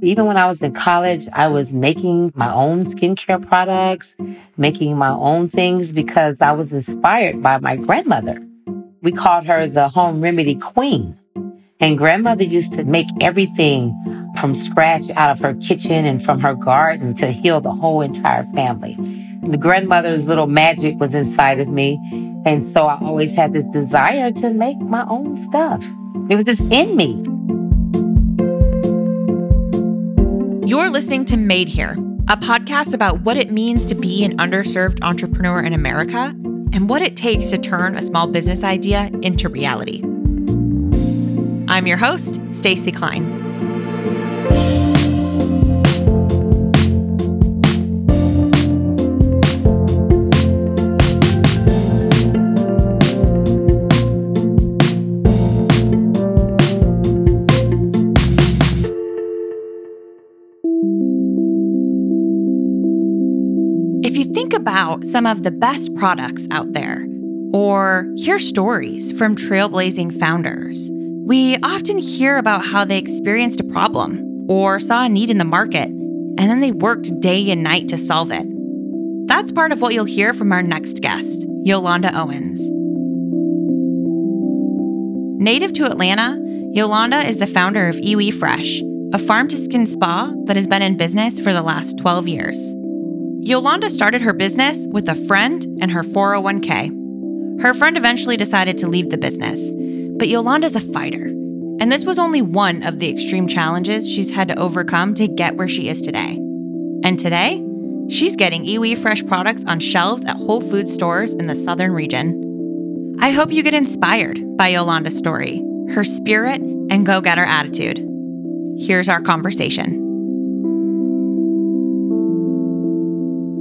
Even when I was in college, I was making my own skincare products, making my own things because I was inspired by my grandmother. We called her the home remedy queen. And grandmother used to make everything from scratch out of her kitchen and from her garden to heal the whole entire family. The grandmother's little magic was inside of me. And so I always had this desire to make my own stuff. It was just in me. You're listening to Made Here, a podcast about what it means to be an underserved entrepreneur in America and what it takes to turn a small business idea into reality. I'm your host, Stacy Klein. Some of the best products out there or hear stories from trailblazing founders. We often hear about how they experienced a problem or saw a need in the market, and then they worked day and night to solve it. That's part of what you'll hear from our next guest, Yolanda Owens. Native to Atlanta, Yolanda is the founder of Iwi Fresh, a farm to skin spa that has been in business for the last 12 years. Yolanda started her business with a friend and her 401k. Her friend eventually decided to leave the business, but Yolanda's a fighter. And this was only one of the extreme challenges she's had to overcome to get where she is today. And today, she's getting Iwi Fresh products on shelves at Whole Food stores in the southern region. I hope you get inspired by Yolanda's story, her spirit, and go getter attitude. Here's our conversation.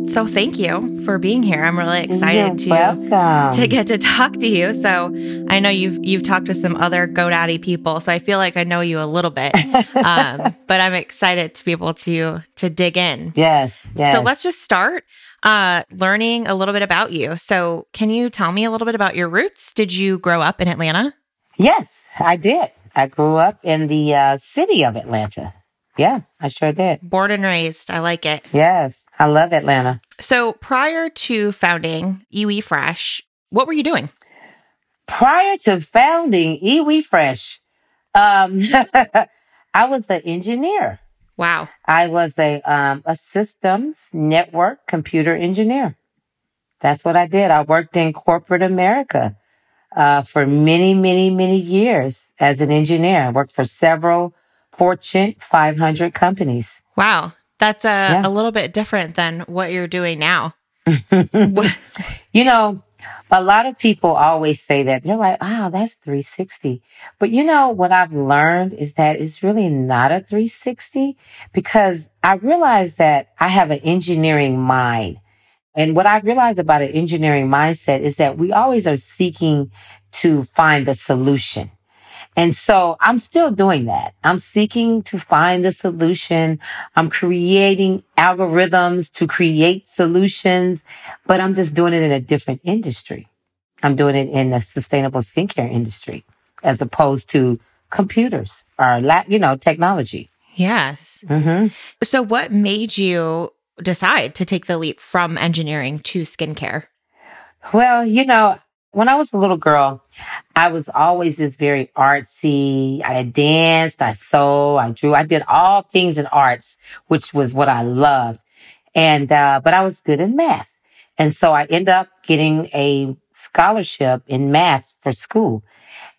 So thank you for being here. I'm really excited You're to welcome. to get to talk to you. So I know you've you've talked to some other GoDaddy people, so I feel like I know you a little bit. um, but I'm excited to be able to to dig in. Yes, yes. So let's just start uh, learning a little bit about you. So can you tell me a little bit about your roots? Did you grow up in Atlanta? Yes, I did. I grew up in the uh, city of Atlanta. Yeah, I sure did. Born and raised. I like it. Yes, I love Atlanta. So prior to founding Iwi Fresh, what were you doing? Prior to founding Iwi Fresh, um, I was an engineer. Wow. I was a um, a systems network computer engineer. That's what I did. I worked in corporate America uh, for many, many, many years as an engineer. I worked for several Fortune 500 companies. Wow. That's a, Yeah. a little bit different than what you're doing now. You know, a lot of people always say that. They're like, wow, that's 360. But you know, what I've learned is that it's really not a 360 because I realized that I have an engineering mind. And what I realized about an engineering mindset is that we always are seeking to find the solution. And so I'm still doing that. I'm seeking to find the solution. I'm creating algorithms to create solutions, but I'm just doing it in a different industry. I'm doing it in the sustainable skincare industry as opposed to computers or, la- you know, technology. yes. hmm So, what made you decide to take the leap from engineering to skincare? Well, you know, when I was a little girl, I was always this very artsy. I danced, I sewed, I drew, I did all things in arts, which was what I loved. And, uh, but I was good in math. And so I end up getting a scholarship in math for school.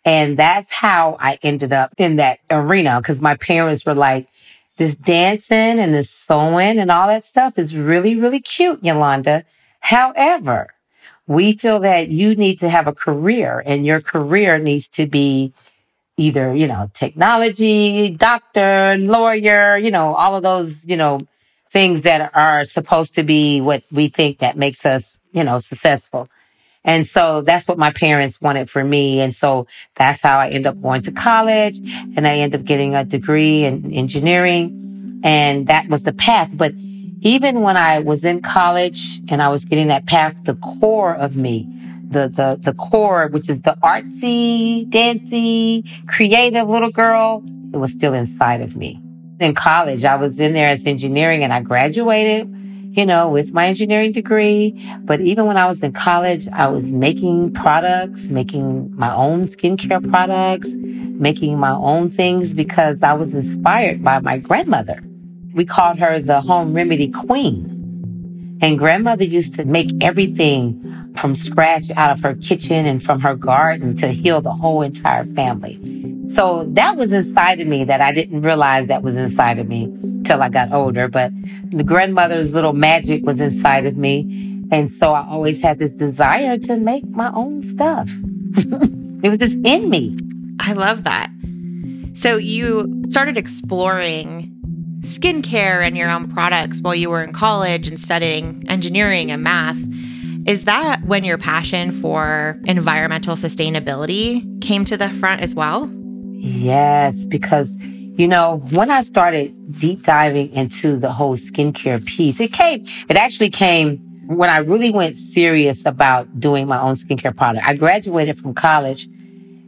And that's how I ended up in that arena because my parents were like, this dancing and this sewing and all that stuff is really, really cute, Yolanda. However, we feel that you need to have a career and your career needs to be either, you know, technology, doctor, lawyer, you know, all of those, you know, things that are supposed to be what we think that makes us, you know, successful. And so that's what my parents wanted for me. And so that's how I end up going to college and I end up getting a degree in engineering. And that was the path. But even when I was in college and I was getting that path, the core of me, the, the, the core, which is the artsy, dancy, creative little girl, it was still inside of me. In college, I was in there as engineering and I graduated, you know, with my engineering degree. But even when I was in college, I was making products, making my own skincare products, making my own things because I was inspired by my grandmother. We called her the home remedy queen. And grandmother used to make everything from scratch out of her kitchen and from her garden to heal the whole entire family. So that was inside of me that I didn't realize that was inside of me till I got older. But the grandmother's little magic was inside of me. And so I always had this desire to make my own stuff. it was just in me. I love that. So you started exploring skincare and your own products while you were in college and studying engineering and math. Is that when your passion for environmental sustainability came to the front as well? Yes, because you know, when I started deep diving into the whole skincare piece, it came, it actually came when I really went serious about doing my own skincare product. I graduated from college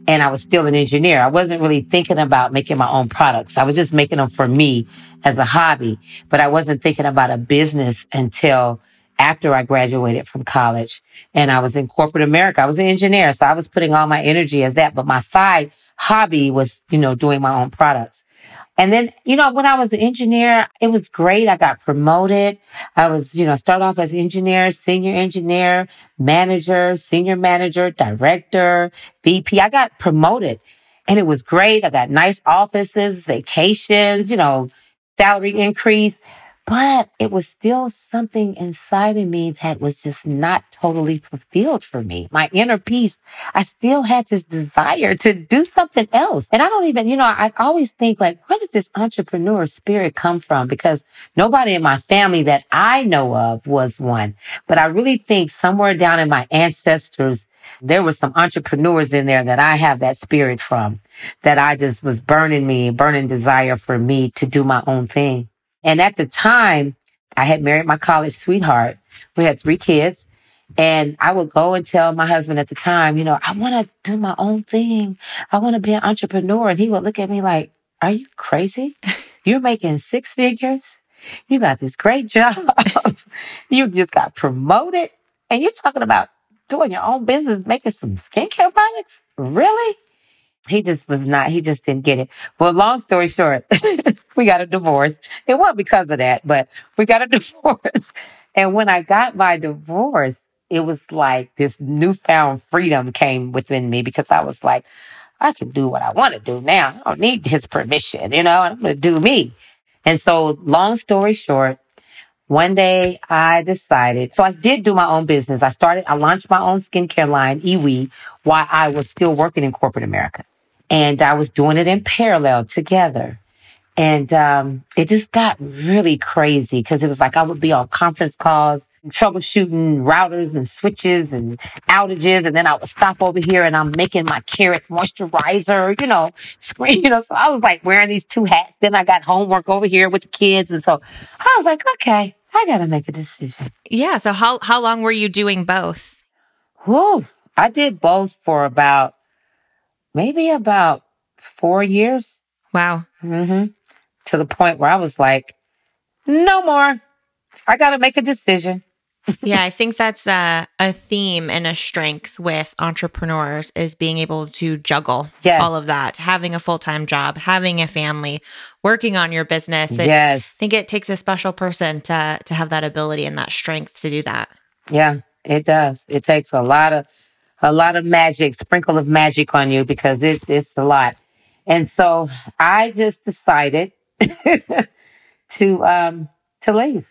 and I was still an engineer. I wasn't really thinking about making my own products. I was just making them for me as a hobby, but I wasn't thinking about a business until after I graduated from college and I was in corporate America. I was an engineer. So I was putting all my energy as that, but my side hobby was, you know, doing my own products. And then, you know, when I was an engineer, it was great. I got promoted. I was, you know, start off as engineer, senior engineer, manager, senior manager, director, VP. I got promoted and it was great. I got nice offices, vacations, you know, salary increase. But it was still something inside of me that was just not totally fulfilled for me. My inner peace, I still had this desire to do something else. And I don't even, you know, I always think like, where did this entrepreneur spirit come from? Because nobody in my family that I know of was one. But I really think somewhere down in my ancestors, there were some entrepreneurs in there that I have that spirit from, that I just was burning me, burning desire for me to do my own thing. And at the time, I had married my college sweetheart. We had three kids. And I would go and tell my husband at the time, you know, I want to do my own thing. I want to be an entrepreneur. And he would look at me like, are you crazy? You're making six figures. You got this great job. you just got promoted. And you're talking about doing your own business, making some skincare products? Really? He just was not, he just didn't get it. Well, long story short, we got a divorce. It wasn't because of that, but we got a divorce. And when I got my divorce, it was like this newfound freedom came within me because I was like, I can do what I want to do now. I don't need his permission, you know, I'm going to do me. And so long story short, one day I decided, so I did do my own business. I started, I launched my own skincare line, Iwi, while I was still working in corporate America. And I was doing it in parallel together. And um, it just got really crazy because it was like I would be on conference calls, troubleshooting routers and switches and outages. And then I would stop over here and I'm making my carrot moisturizer, you know, screen, you know. So I was like wearing these two hats. Then I got homework over here with the kids. And so I was like, okay, I got to make a decision. Yeah. So how, how long were you doing both? Whoa. I did both for about, maybe about four years. Wow. Mm-hmm to the point where I was like, no more. I got to make a decision. yeah, I think that's a, a theme and a strength with entrepreneurs is being able to juggle yes. all of that, having a full time job, having a family, working on your business. It, yes, I think it takes a special person to to have that ability and that strength to do that. Yeah, it does. It takes a lot of a lot of magic, sprinkle of magic on you because it's it's a lot. And so I just decided to um to leave.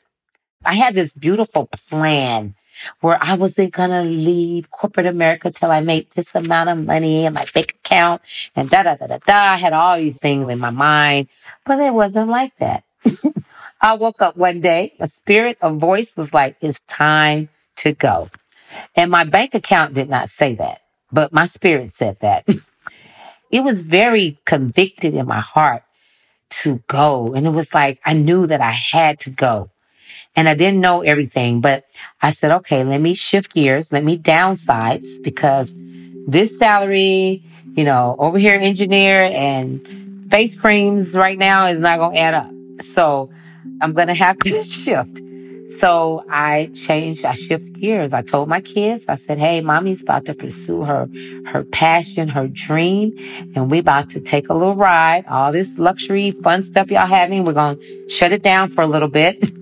I had this beautiful plan where I wasn't gonna leave corporate America till I made this amount of money in my bank account and da da da da da. I had all these things in my mind, but it wasn't like that. I woke up one day, a spirit, a voice was like, it's time to go. And my bank account did not say that, but my spirit said that. it was very convicted in my heart to go. And it was like, I knew that I had to go. And I didn't know everything, but I said, okay, let me shift gears. Let me downsize because this salary, you know, over here engineer and face creams right now is not going to add up. So I'm going to have to shift. So I changed, I shift gears. I told my kids, I said, Hey, mommy's about to pursue her, her passion, her dream. And we about to take a little ride. All this luxury, fun stuff y'all having, we're going to shut it down for a little bit.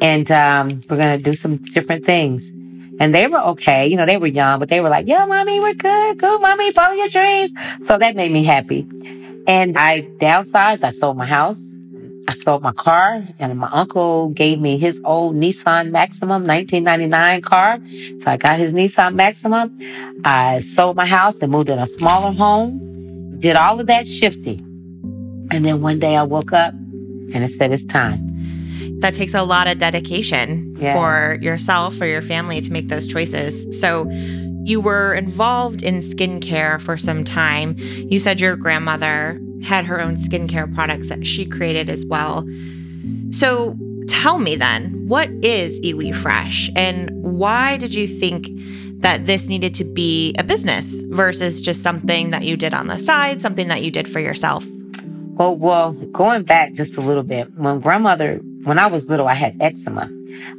And, um, we're going to do some different things. And they were okay. You know, they were young, but they were like, yeah, mommy, we're good. Go, mommy, follow your dreams. So that made me happy. And I downsized. I sold my house. I sold my car and my uncle gave me his old Nissan Maxima 1999 car. So I got his Nissan Maxima. I sold my house and moved in a smaller home. Did all of that shifting. And then one day I woke up and it said, it's time. That takes a lot of dedication yeah. for yourself, or your family to make those choices. So you were involved in skincare for some time. You said your grandmother had her own skincare products that she created as well. So tell me then, what is Iwi Fresh and why did you think that this needed to be a business versus just something that you did on the side, something that you did for yourself? Well, well, going back just a little bit, when grandmother, when I was little, I had eczema.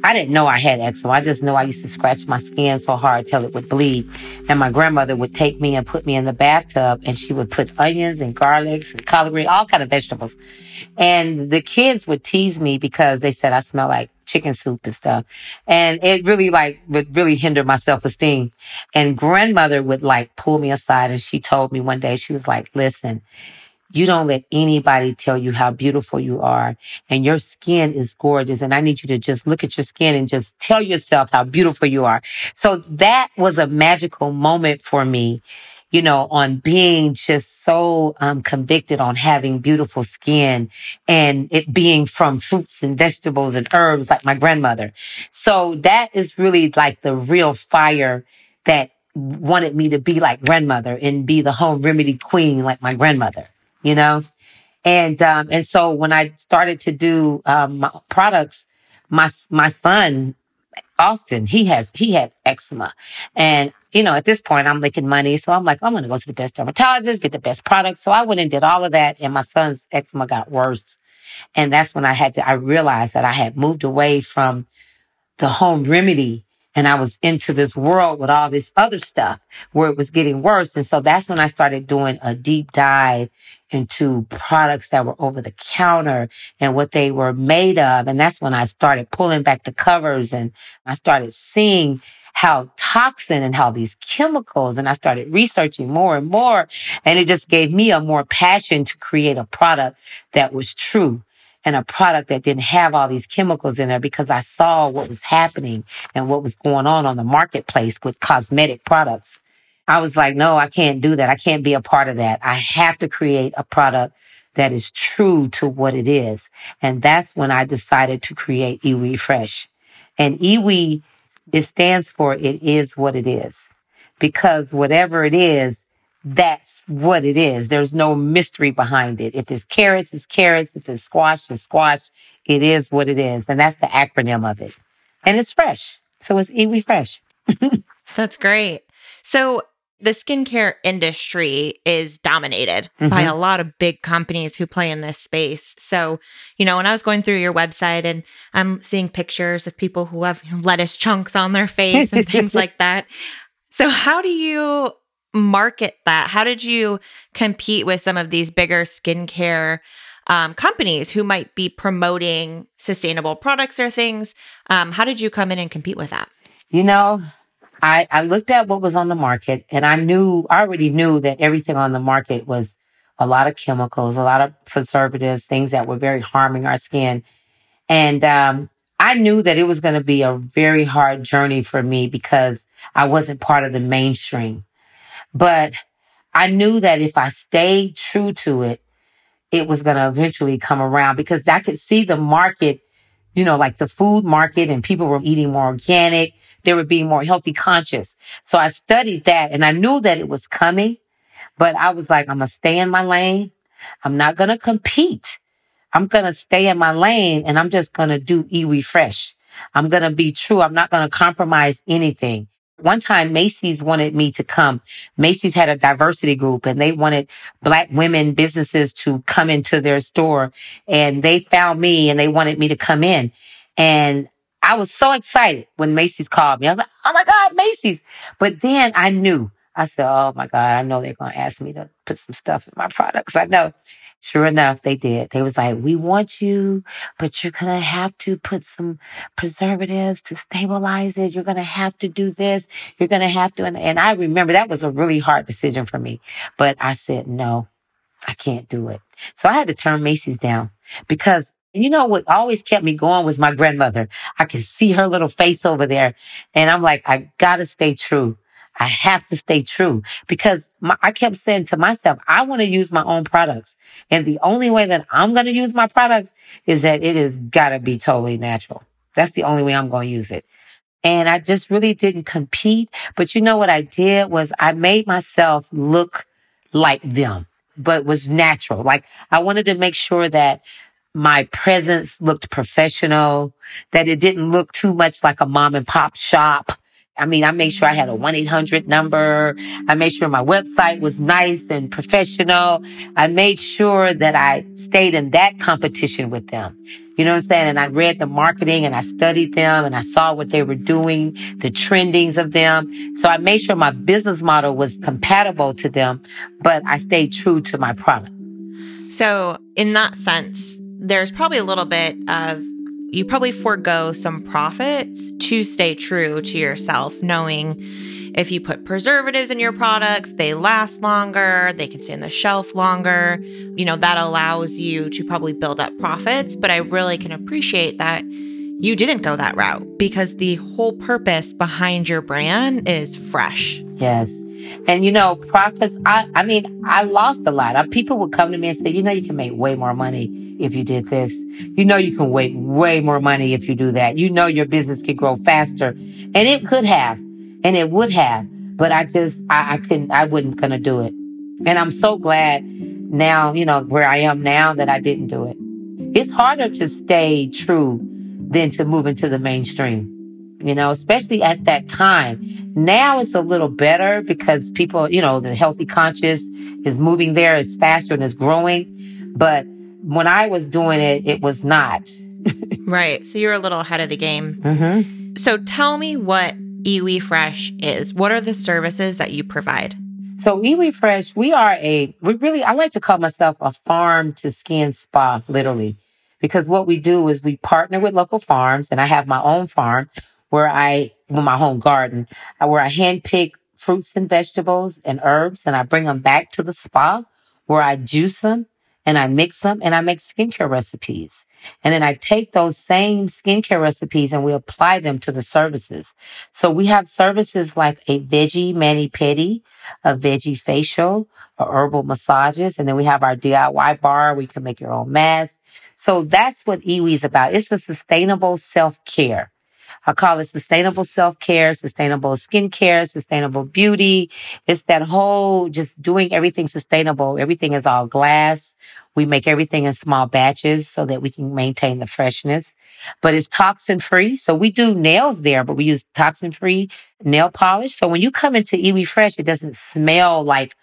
I didn't know I had eczema. I just knew I used to scratch my skin so hard till it would bleed. And my grandmother would take me and put me in the bathtub and she would put onions and garlics and collard green, all kind of vegetables. And the kids would tease me because they said I smell like chicken soup and stuff. And it really like would really hinder my self-esteem. And grandmother would like pull me aside and she told me one day, she was like, listen, you don't let anybody tell you how beautiful you are. And your skin is gorgeous. And I need you to just look at your skin and just tell yourself how beautiful you are. So that was a magical moment for me, you know, on being just so um, convicted on having beautiful skin and it being from fruits and vegetables and herbs like my grandmother. So that is really like the real fire that wanted me to be like grandmother and be the home remedy queen like my grandmother you know? And, um, and so when I started to do, um, my products, my, my son, Austin, he has, he had eczema. And, you know, at this point, I'm making money. So I'm like, I'm going to go to the best dermatologist, get the best products. So I went and did all of that. And my son's eczema got worse. And that's when I had to, I realized that I had moved away from the home remedy and I was into this world with all this other stuff where it was getting worse. And so that's when I started doing a deep dive into products that were over the counter and what they were made of. And that's when I started pulling back the covers and I started seeing how toxin and how these chemicals and I started researching more and more. And it just gave me a more passion to create a product that was true and a product that didn't have all these chemicals in there because I saw what was happening and what was going on on the marketplace with cosmetic products. I was like, no, I can't do that. I can't be a part of that. I have to create a product that is true to what it is. And that's when I decided to create Iwi Fresh. And Iwi, it stands for it is what it is. Because whatever it is, that's what it is. There's no mystery behind it. If it's carrots, it's carrots. If it's squash, it's squash. It is what it is. And that's the acronym of it. And it's fresh. So it's Iwi Fresh. that's great. So the skincare industry is dominated mm-hmm. by a lot of big companies who play in this space. So, you know, when I was going through your website and I'm seeing pictures of people who have you know, lettuce chunks on their face and things like that. So, how do you market that? How did you compete with some of these bigger skincare um, companies who might be promoting sustainable products or things? Um, how did you come in and compete with that? You know, I, I looked at what was on the market and I knew, I already knew that everything on the market was a lot of chemicals, a lot of preservatives, things that were very harming our skin. And um, I knew that it was going to be a very hard journey for me because I wasn't part of the mainstream. But I knew that if I stayed true to it, it was going to eventually come around because I could see the market, you know, like the food market and people were eating more organic. They were being more healthy conscious. So I studied that and I knew that it was coming, but I was like, I'm going to stay in my lane. I'm not going to compete. I'm going to stay in my lane and I'm just going to do e refresh. I'm going to be true. I'm not going to compromise anything. One time Macy's wanted me to come. Macy's had a diversity group and they wanted black women businesses to come into their store and they found me and they wanted me to come in. And I was so excited when Macy's called me. I was like, Oh my God, Macy's. But then I knew, I said, Oh my God, I know they're going to ask me to put some stuff in my products. I know. Sure enough, they did. They was like, we want you, but you're going to have to put some preservatives to stabilize it. You're going to have to do this. You're going to have to. And, and I remember that was a really hard decision for me, but I said, no, I can't do it. So I had to turn Macy's down because and you know what always kept me going was my grandmother. I could see her little face over there. And I'm like, I gotta stay true. I have to stay true because my, I kept saying to myself, I want to use my own products. And the only way that I'm going to use my products is that it has got to be totally natural. That's the only way I'm going to use it. And I just really didn't compete. But you know what I did was I made myself look like them, but was natural. Like I wanted to make sure that my presence looked professional, that it didn't look too much like a mom and pop shop I mean, I made sure I had a mm-hmm. 1-800 number. I made sure my website was nice and professional. I made sure that I stayed in that competition with them. You know what I'm saying? And I read the marketing and I studied them and I saw what they were doing, the trendings of them. So I made sure my business model was compatible to them, but I stayed true to my product. So in that sense, there's probably a little bit of you probably forego some profits to stay true to yourself, knowing if you put preservatives in your products, they last longer, they can stay on the shelf longer. You know, that allows you to probably build up profits. But I really can appreciate that you didn't go that route because the whole purpose behind your brand is fresh. Yes. And you know, profits, I, I mean, I lost a lot. Uh, people would come to me and say, you know, you can make way more money if you did this. You know, you can make way more money if you do that. You know, your business could grow faster. And it could have, and it would have. But I just, I, I couldn't, I wasn't going to do it. And I'm so glad now, you know, where I am now that I didn't do it. It's harder to stay true than to move into the mainstream you know, especially at that time. Now it's a little better because people, you know, the healthy conscious is moving there, is faster and is growing. But when I was doing it, it was not. right. So you're a little ahead of the game. Mm-hmm. So tell me what Iwi Fresh is. What are the services that you provide? So Iwi Fresh, we are a, we really, I like to call myself a farm to skin spa, literally. Because what we do is we partner with local farms, and I have my own farm where I, with my home garden, uh, where I handpick fruits and vegetables and herbs and I bring them back to the spa where I juice them and I mix them and I make skincare recipes. And then I take those same skincare recipes and we apply them to the services. So we have services like a veggie mani pedi, a veggie facial, or herbal massages. And then we have our DIY bar where you can make your own mask. So that's what Iwi is about. It's a sustainable self care. I call it sustainable self care, sustainable skincare, sustainable beauty. It's that whole just doing everything sustainable. Everything is all glass. We make everything in small batches so that we can maintain the freshness, but it's toxin free. So we do nails there, but we use toxin free nail polish. So when you come into Iwi Fresh, it doesn't smell like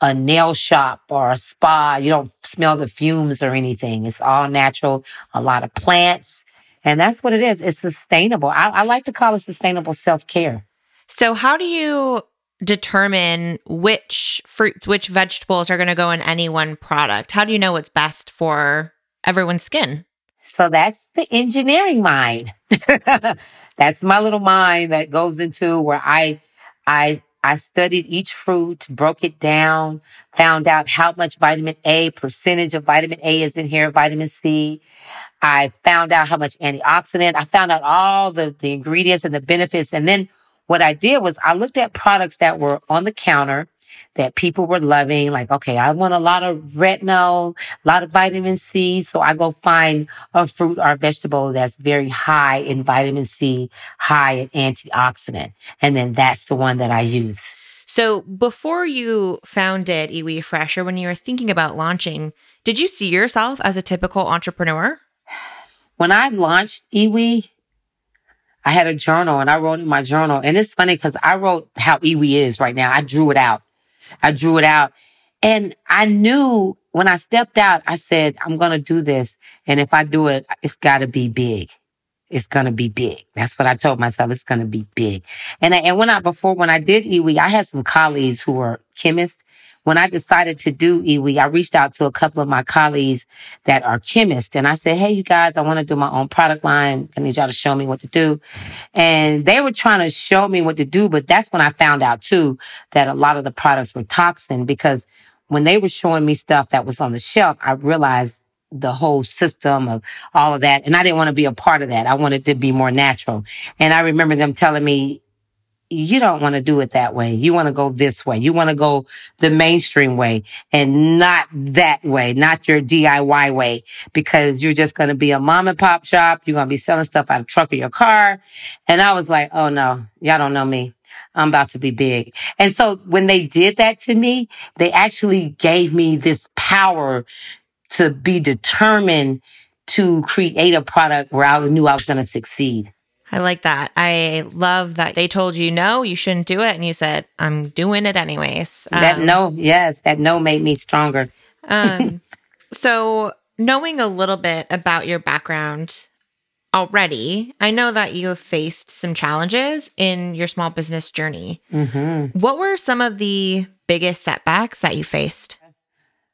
a nail shop or a spa. You don't smell the fumes or anything. It's all natural, a lot of plants. And that's what it is. It's sustainable. I, I like to call it sustainable self care. So, how do you determine which fruits, which vegetables are going to go in any one product? How do you know what's best for everyone's skin? So that's the engineering mind. that's my little mind that goes into where I, I, I studied each fruit, broke it down, found out how much vitamin A, percentage of vitamin A is in here, vitamin C. I found out how much antioxidant. I found out all the, the ingredients and the benefits. And then what I did was I looked at products that were on the counter that people were loving. Like, okay, I want a lot of retinol, a lot of vitamin C. So I go find a fruit or a vegetable that's very high in vitamin C, high in antioxidant. And then that's the one that I use. So before you founded Iwi Fresh or when you were thinking about launching, did you see yourself as a typical entrepreneur? When I launched Iwi, I had a journal and I wrote in my journal. And it's funny because I wrote how Iwi is right now. I drew it out. I drew it out. And I knew when I stepped out, I said, I'm going to do this. And if I do it, it's got to be big. It's going to be big. That's what I told myself. It's going to be big. And I, and when I, before, when I did Iwi, I had some colleagues who were chemists. When I decided to do Iwi, I reached out to a couple of my colleagues that are chemists and I said, Hey, you guys, I want to do my own product line. I need y'all to show me what to do. And they were trying to show me what to do. But that's when I found out too that a lot of the products were toxin because when they were showing me stuff that was on the shelf, I realized the whole system of all of that. And I didn't want to be a part of that. I wanted to be more natural. And I remember them telling me, you don't want to do it that way. You want to go this way. You want to go the mainstream way and not that way, not your DIY way, because you're just going to be a mom and pop shop. You're going to be selling stuff out of truck of your car. And I was like, oh no, y'all don't know me. I'm about to be big. And so when they did that to me, they actually gave me this power to be determined to create a product where I knew I was going to succeed. I like that. I love that they told you no, you shouldn't do it, and you said, "I'm doing it anyways." Um, that no, yes, that no made me stronger. um, so knowing a little bit about your background already, I know that you have faced some challenges in your small business journey. Mm-hmm. What were some of the biggest setbacks that you faced?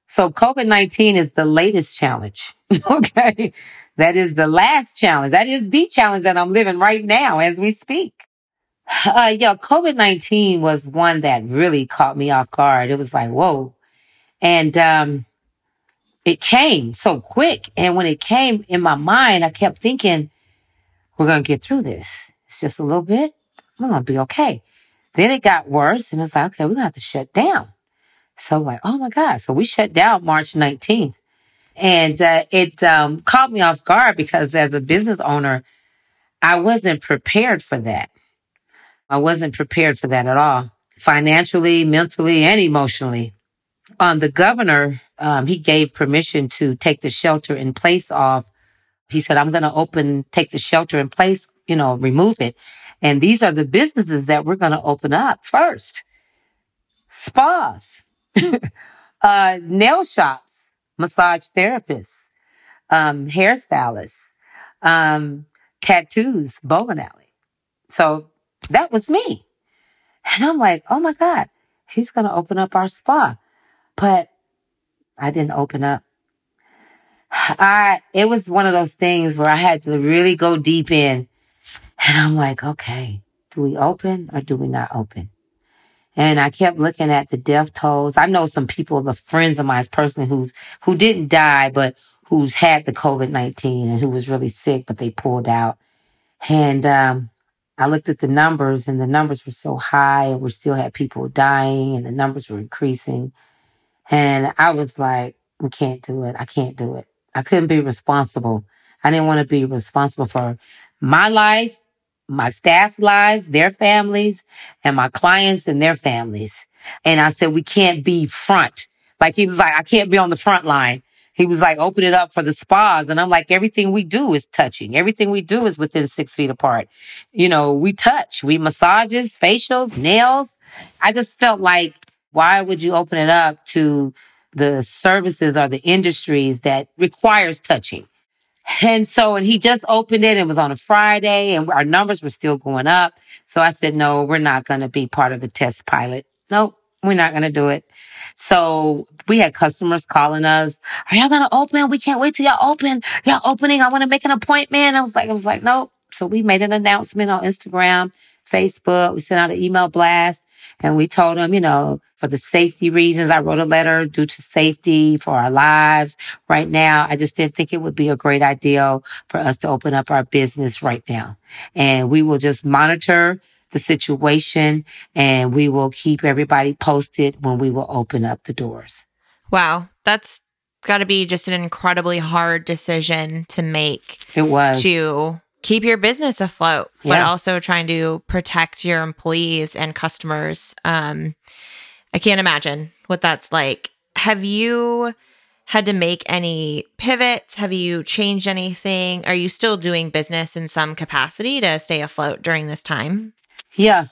So COVID 19 is the latest challenge. okay. That is the last challenge. That is the challenge that I'm living right now as we speak. Uh, yeah, COVID 19 was one that really caught me off guard. It was like, whoa. And, um, it came so quick. And when it came in my mind, I kept thinking, we're going to get through this. It's just a little bit. We're going to be okay. Then it got worse and it's like, okay, we're going to have to shut down. So like, oh my God. So we shut down March 19th. And uh, it um, caught me off guard because as a business owner, I wasn't prepared for that. I wasn't prepared for that at all, financially, mentally, and emotionally. Um, the governor, um, he gave permission to take the shelter in place off. He said, I'm going to open, take the shelter in place, you know, remove it. And these are the businesses that we're going to open up first. Spas, uh, nail shops, massage therapists, um, hairstylists, um, tattoos, bowling alley. So that was me. And I'm like, oh my God, he's going to open up our spa. But I didn't open up. I, it was one of those things where I had to really go deep in. And I'm like, okay, do we open or do we not open? And I kept looking at the death tolls. I know some people, the friends of mine personally who, who didn't die, but who's had the COVID-19 and who was really sick, but they pulled out. And, um, I looked at the numbers and the numbers were so high and we still had people dying and the numbers were increasing. And I was like, we can't do it. I can't do it. I couldn't be responsible. I didn't want to be responsible for my life my staff's lives, their families, and my clients and their families. And I said, we can't be front. Like he was like, I can't be on the front line. He was like, open it up for the spas. And I'm like, everything we do is touching. Everything we do is within six feet apart. You know, we touch, we massages, facials, nails. I just felt like, why would you open it up to the services or the industries that requires touching? And so, and he just opened it. It was on a Friday and our numbers were still going up. So I said, no, we're not going to be part of the test pilot. Nope, we're not going to do it. So we had customers calling us. Are y'all going to open? We can't wait till y'all open. Y'all opening. I want to make an appointment. I was like, I was like, nope. So we made an announcement on Instagram, Facebook. We sent out an email blast and we told them, you know, for the safety reasons. I wrote a letter due to safety for our lives right now. I just didn't think it would be a great idea for us to open up our business right now. And we will just monitor the situation and we will keep everybody posted when we will open up the doors. Wow. That's got to be just an incredibly hard decision to make. It was. To keep your business afloat, yeah. but also trying to protect your employees and customers. Um, I can't imagine what that's like. Have you had to make any pivots? Have you changed anything? Are you still doing business in some capacity to stay afloat during this time? Yeah.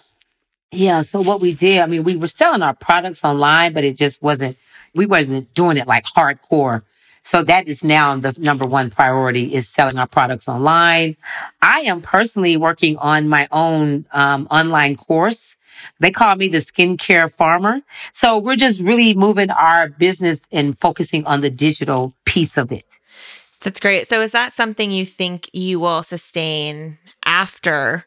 Yeah. So what we did, I mean, we were selling our products online, but it just wasn't, we wasn't doing it like hardcore. So that is now the number one priority is selling our products online. I am personally working on my own um, online course. They call me the skincare farmer. So we're just really moving our business and focusing on the digital piece of it. That's great. So is that something you think you will sustain after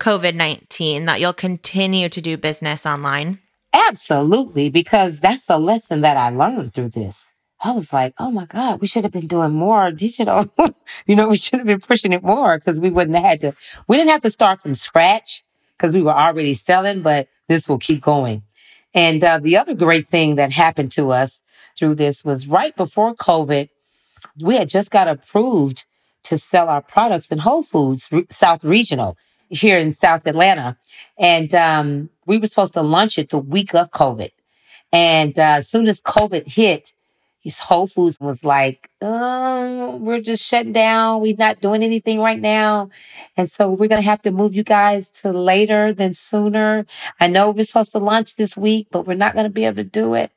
COVID 19, that you'll continue to do business online? Absolutely, because that's the lesson that I learned through this. I was like, oh my God, we should have been doing more digital. you know, we should have been pushing it more because we wouldn't have had to, we didn't have to start from scratch because we were already selling, but this will keep going. And uh, the other great thing that happened to us through this was right before COVID, we had just got approved to sell our products in Whole Foods South Regional here in South Atlanta. And um, we were supposed to launch it the week of COVID. And uh, as soon as COVID hit, Whole Foods was like, oh, we're just shutting down. We're not doing anything right now. And so we're going to have to move you guys to later than sooner. I know we're supposed to launch this week, but we're not going to be able to do it.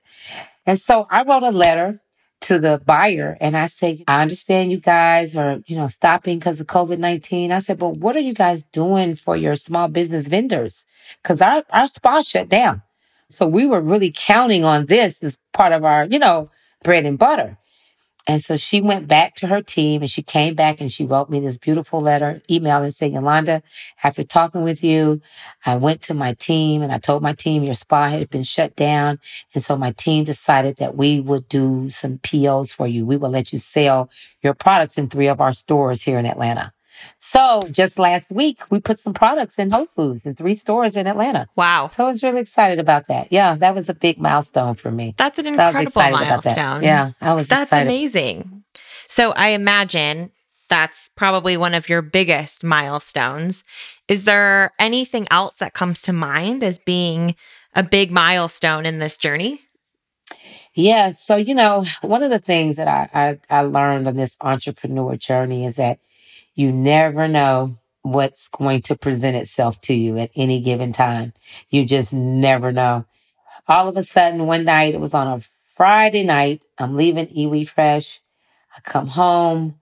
And so I wrote a letter to the buyer and I said, I understand you guys are, you know, stopping because of COVID-19. I said, but what are you guys doing for your small business vendors? Cause our, our spa shut down. So we were really counting on this as part of our, you know, bread and butter. And so she went back to her team and she came back and she wrote me this beautiful letter, email and said, Yolanda, after talking with you, I went to my team and I told my team your spa had been shut down. And so my team decided that we would do some POs for you. We will let you sell your products in three of our stores here in Atlanta. So just last week, we put some products in Whole Foods in three stores in Atlanta. Wow. So I was really excited about that. Yeah, that was a big milestone for me. That's an incredible milestone. Yeah, I was That's excited. amazing. So I imagine that's probably one of your biggest milestones. Is there anything else that comes to mind as being a big milestone in this journey? Yeah. So, you know, one of the things that I, I, I learned on this entrepreneur journey is that you never know what's going to present itself to you at any given time. You just never know. All of a sudden, one night, it was on a Friday night. I'm leaving Iwi Fresh. I come home.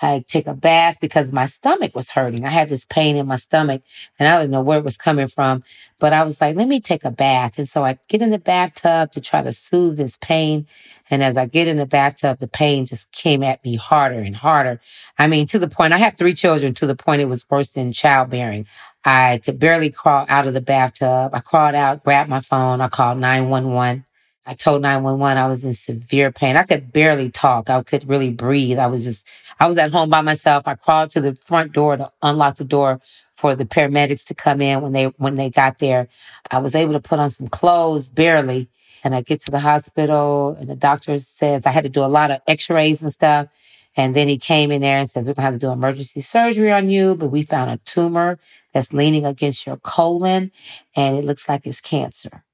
I take a bath because my stomach was hurting. I had this pain in my stomach and I didn't know where it was coming from. But I was like, let me take a bath. And so I get in the bathtub to try to soothe this pain. And as I get in the bathtub, the pain just came at me harder and harder. I mean, to the point, I have three children to the point it was worse than childbearing. I could barely crawl out of the bathtub. I crawled out, grabbed my phone. I called 911. I told 911 I was in severe pain. I could barely talk. I could really breathe. I was just, I was at home by myself. I crawled to the front door to unlock the door for the paramedics to come in when they, when they got there. I was able to put on some clothes, barely. And I get to the hospital and the doctor says I had to do a lot of x-rays and stuff. And then he came in there and says, we're going to have to do emergency surgery on you, but we found a tumor that's leaning against your colon and it looks like it's cancer.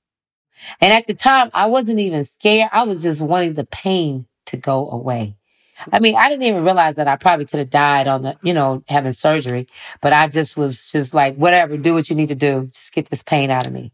And at the time, I wasn't even scared. I was just wanting the pain to go away. I mean, I didn't even realize that I probably could have died on the, you know, having surgery, but I just was just like, whatever, do what you need to do. Just get this pain out of me.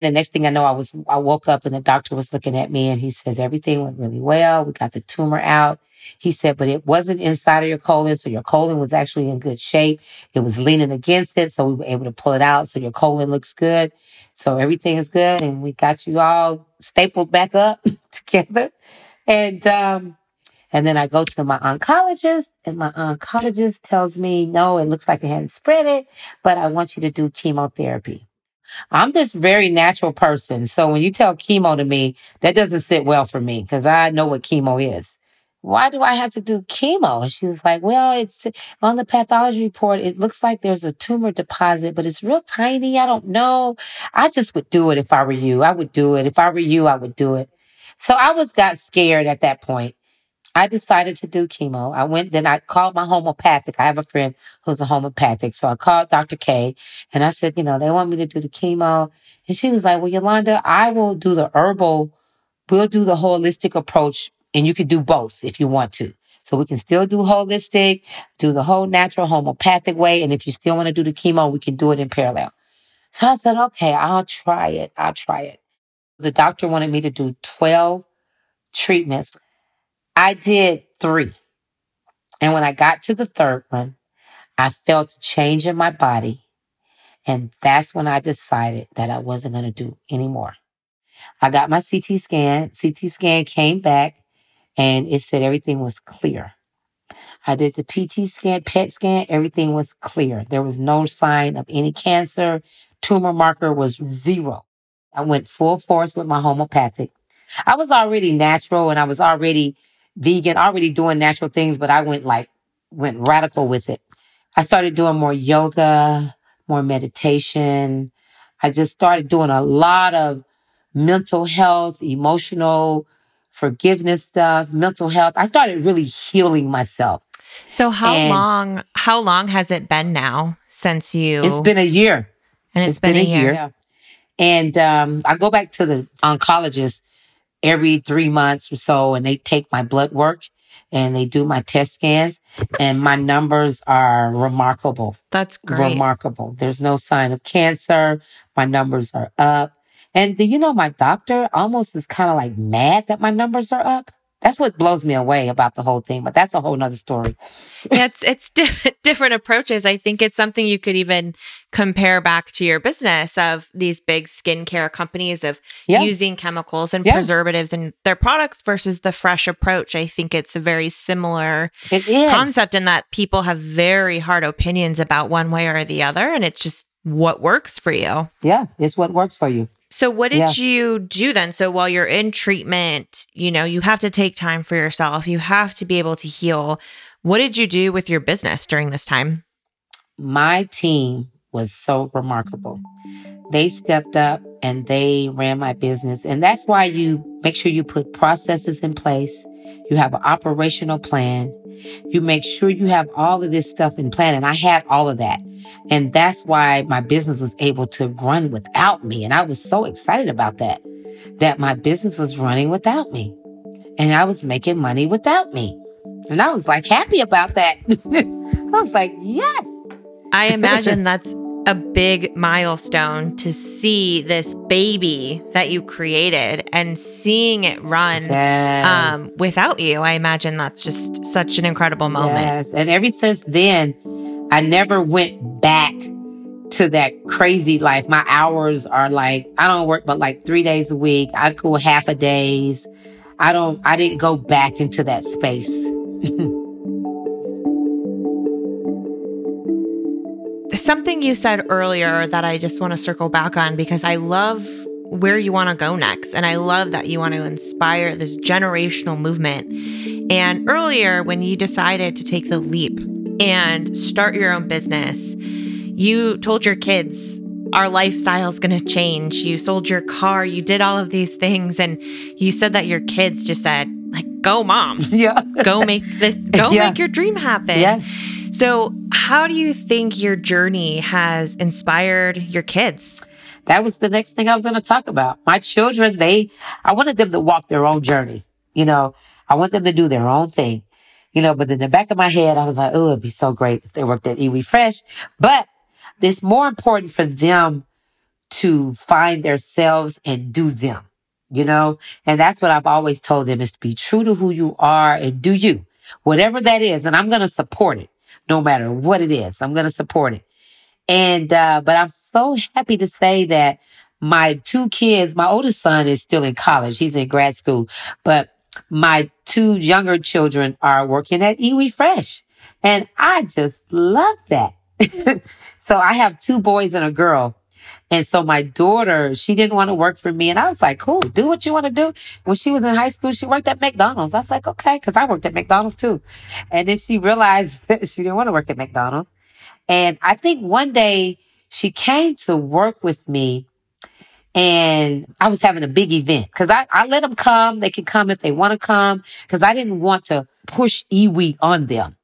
The next thing I know, I was, I woke up and the doctor was looking at me and he says, everything went really well. We got the tumor out. He said, but it wasn't inside of your colon. So your colon was actually in good shape. It was leaning against it. So we were able to pull it out. So your colon looks good. So everything is good. And we got you all stapled back up together. And, um, and then I go to my oncologist and my oncologist tells me, no, it looks like it hadn't spread it, but I want you to do chemotherapy. I'm this very natural person. So when you tell chemo to me, that doesn't sit well for me because I know what chemo is why do I have to do chemo? And she was like, well, it's on the pathology report. It looks like there's a tumor deposit, but it's real tiny. I don't know. I just would do it if I were you. I would do it. If I were you, I would do it. So I was got scared at that point. I decided to do chemo. I went, then I called my homeopathic. I have a friend who's a homeopathic. So I called Dr. K and I said, you know, they want me to do the chemo. And she was like, well, Yolanda, I will do the herbal. We'll do the holistic approach And you could do both if you want to. So we can still do holistic, do the whole natural homeopathic way. And if you still want to do the chemo, we can do it in parallel. So I said, okay, I'll try it. I'll try it. The doctor wanted me to do 12 treatments. I did three. And when I got to the third one, I felt a change in my body. And that's when I decided that I wasn't going to do anymore. I got my CT scan. CT scan came back and it said everything was clear. I did the PT scan, PET scan, everything was clear. There was no sign of any cancer. Tumor marker was zero. I went full force with my homeopathic. I was already natural and I was already vegan, already doing natural things, but I went like, went radical with it. I started doing more yoga, more meditation. I just started doing a lot of mental health, emotional forgiveness stuff, mental health. I started really healing myself. So how And- long how long has it been now since you It's been a year. and it's been, a year. Yeah. And um, I go back to the oncologist every three months or so, and they take my blood work and they do my test scans, and my numbers are remarkable. That's great. Remarkable. There's no sign of cancer. My numbers are up. And do you know my doctor almost is kind of like mad that my numbers are up? That's what blows me away about the whole thing, but that's a whole nother story. Yeah, it's it's di- different approaches. I think it's something you could even compare back to your business of these big skincare companies of Yeah. using chemicals and Yeah. preservatives in their products versus the fresh approach. I think it's a very similar concept in that people have very hard opinions about one way or the other, and it's just what works for you. yeah, it's what works for you. So what did Yeah. you do then? So while you're in treatment, you know, you have to take time for yourself. You have to be able to heal. What did you do with your business during this time? my team was so remarkable. They stepped up and they ran my business. And that's why you make sure you put processes in place. You have an operational plan. You make sure you have all of this stuff in plan. And I had all of that. And that's why my business was able to run without me. And I was so excited about that, that my business was running without me and I was making money without me. And I was like happy about that. I was like, yes. I imagine that's a big milestone to see this baby that you created and seeing it run Yes. um, without you. I imagine that's just such an incredible moment. Yes. And ever since then, I never went back to that crazy life. My hours are like, I don't work but like three days a week. I go half a days. I don't, I didn't go back into that space. Something you said earlier that I just want to circle back on because I love where you want to go next. And I love that you want to inspire this generational movement. And earlier, when you decided to take the leap and start your own business, you told your kids, our lifestyle is going to change. You sold your car, you did all of these things. And you said that your kids just said, like, go, mom, yeah. go make this, go Yeah. make your dream happen. Yeah. So, how do you think your journey has inspired your kids? That was the next thing I was going to talk about. My children, they, I wanted them to walk their own journey. You know, I want them to do their own thing. You know, but in the back of my head, I was like, oh, it'd be so great if they worked at Iwi Fresh. But it's more important for them to find themselves and do them, you know? And that's what I've always told them is to be true to who you are and do you, whatever that is. And I'm going to support it no matter what it is. I'm going to support it. And, uh, but I'm so happy to say that my two kids, my oldest son is still in college. He's in grad school, but my two younger children are working at Iwi Fresh. And I just love that. so I have two boys and a girl. And so my daughter, she didn't want to work for me. And I was like, cool, do what you want to do. When she was in high school, she worked at McDonald's. I was like, okay, because I worked at McDonald's too. And then she realized that she didn't want to work at McDonald's. And I think one day she came to work with me and I was having a big event because I, I let them come. They can come if they want to come because I didn't want to push Iwi on them.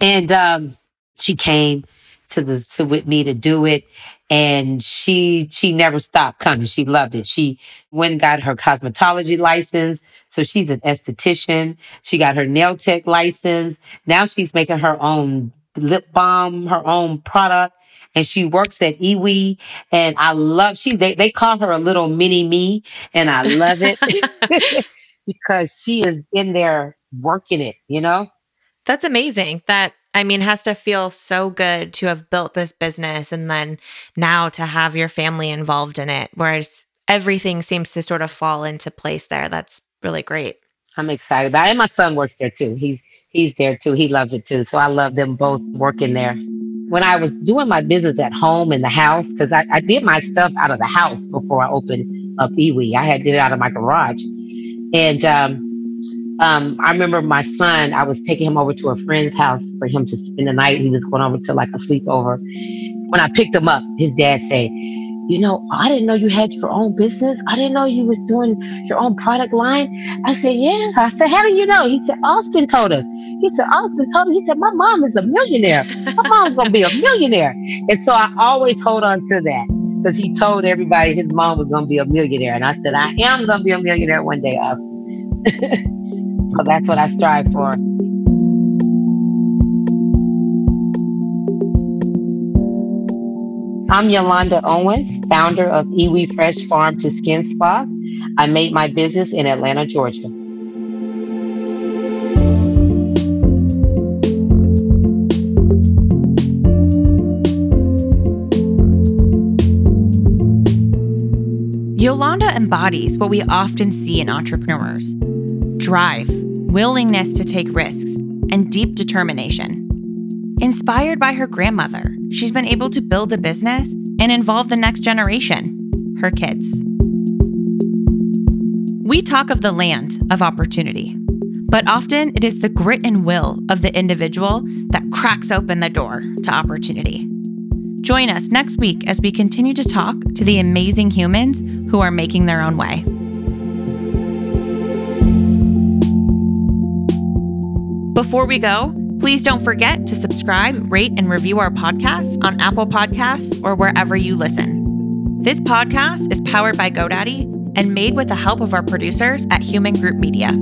And, um, she came to the, to with me to do it. And she she never stopped coming. She loved it. She went and got her cosmetology license, so she's an esthetician. She got her nail tech license. Now she's making her own lip balm, her own product. And she works at Iwi and I love she they, they call her a little mini me and I love it because she is in there working it, you know? That's amazing. That I mean, has to feel so good to have built this business and then now to have your family involved in it, whereas everything seems to sort of fall into place there. That's really great. I'm excited about it. And my son works there too. He's he's there too. He loves it too. So I love them both working there. When I was doing my business at home in the house, because I, I did my stuff out of the house before I opened up Iwi. I had did it out of my garage. And um, um, I remember my son, I was taking him over to a friend's house for him to spend the night. He was going over to like a sleepover. When I picked him up, his dad said, you know, I didn't know you had your own business. I didn't know you was doing your own product line. I said, yeah. I said, how do you know? He said, Austin told us. He said, Austin told me. He said, my mom is a millionaire. My mom's to be a millionaire. And so I always hold on to that because he told everybody his mom was to be a millionaire. And I said, I am to be a millionaire one day, Austin. So that's what I strive for. I'm Yolanda Owens, founder of Iwi Fresh Farm to Skin Spa. I made my business in Atlanta, Georgia. Yolanda embodies what we often see in entrepreneurs drive, willingness to take risks, and deep determination. Inspired by her grandmother, she's been able to build a business and involve the next generation, her kids. We talk of the land of opportunity, but often it is the grit and will of the individual that cracks open the door to opportunity. Join us next week as we continue to talk to the amazing humans who are making their own way. Before we go, please don't forget to subscribe, rate, and review our podcast on Apple Podcasts or wherever you listen. This podcast is powered by GoDaddy and made with the help of our producers at Human Group Media.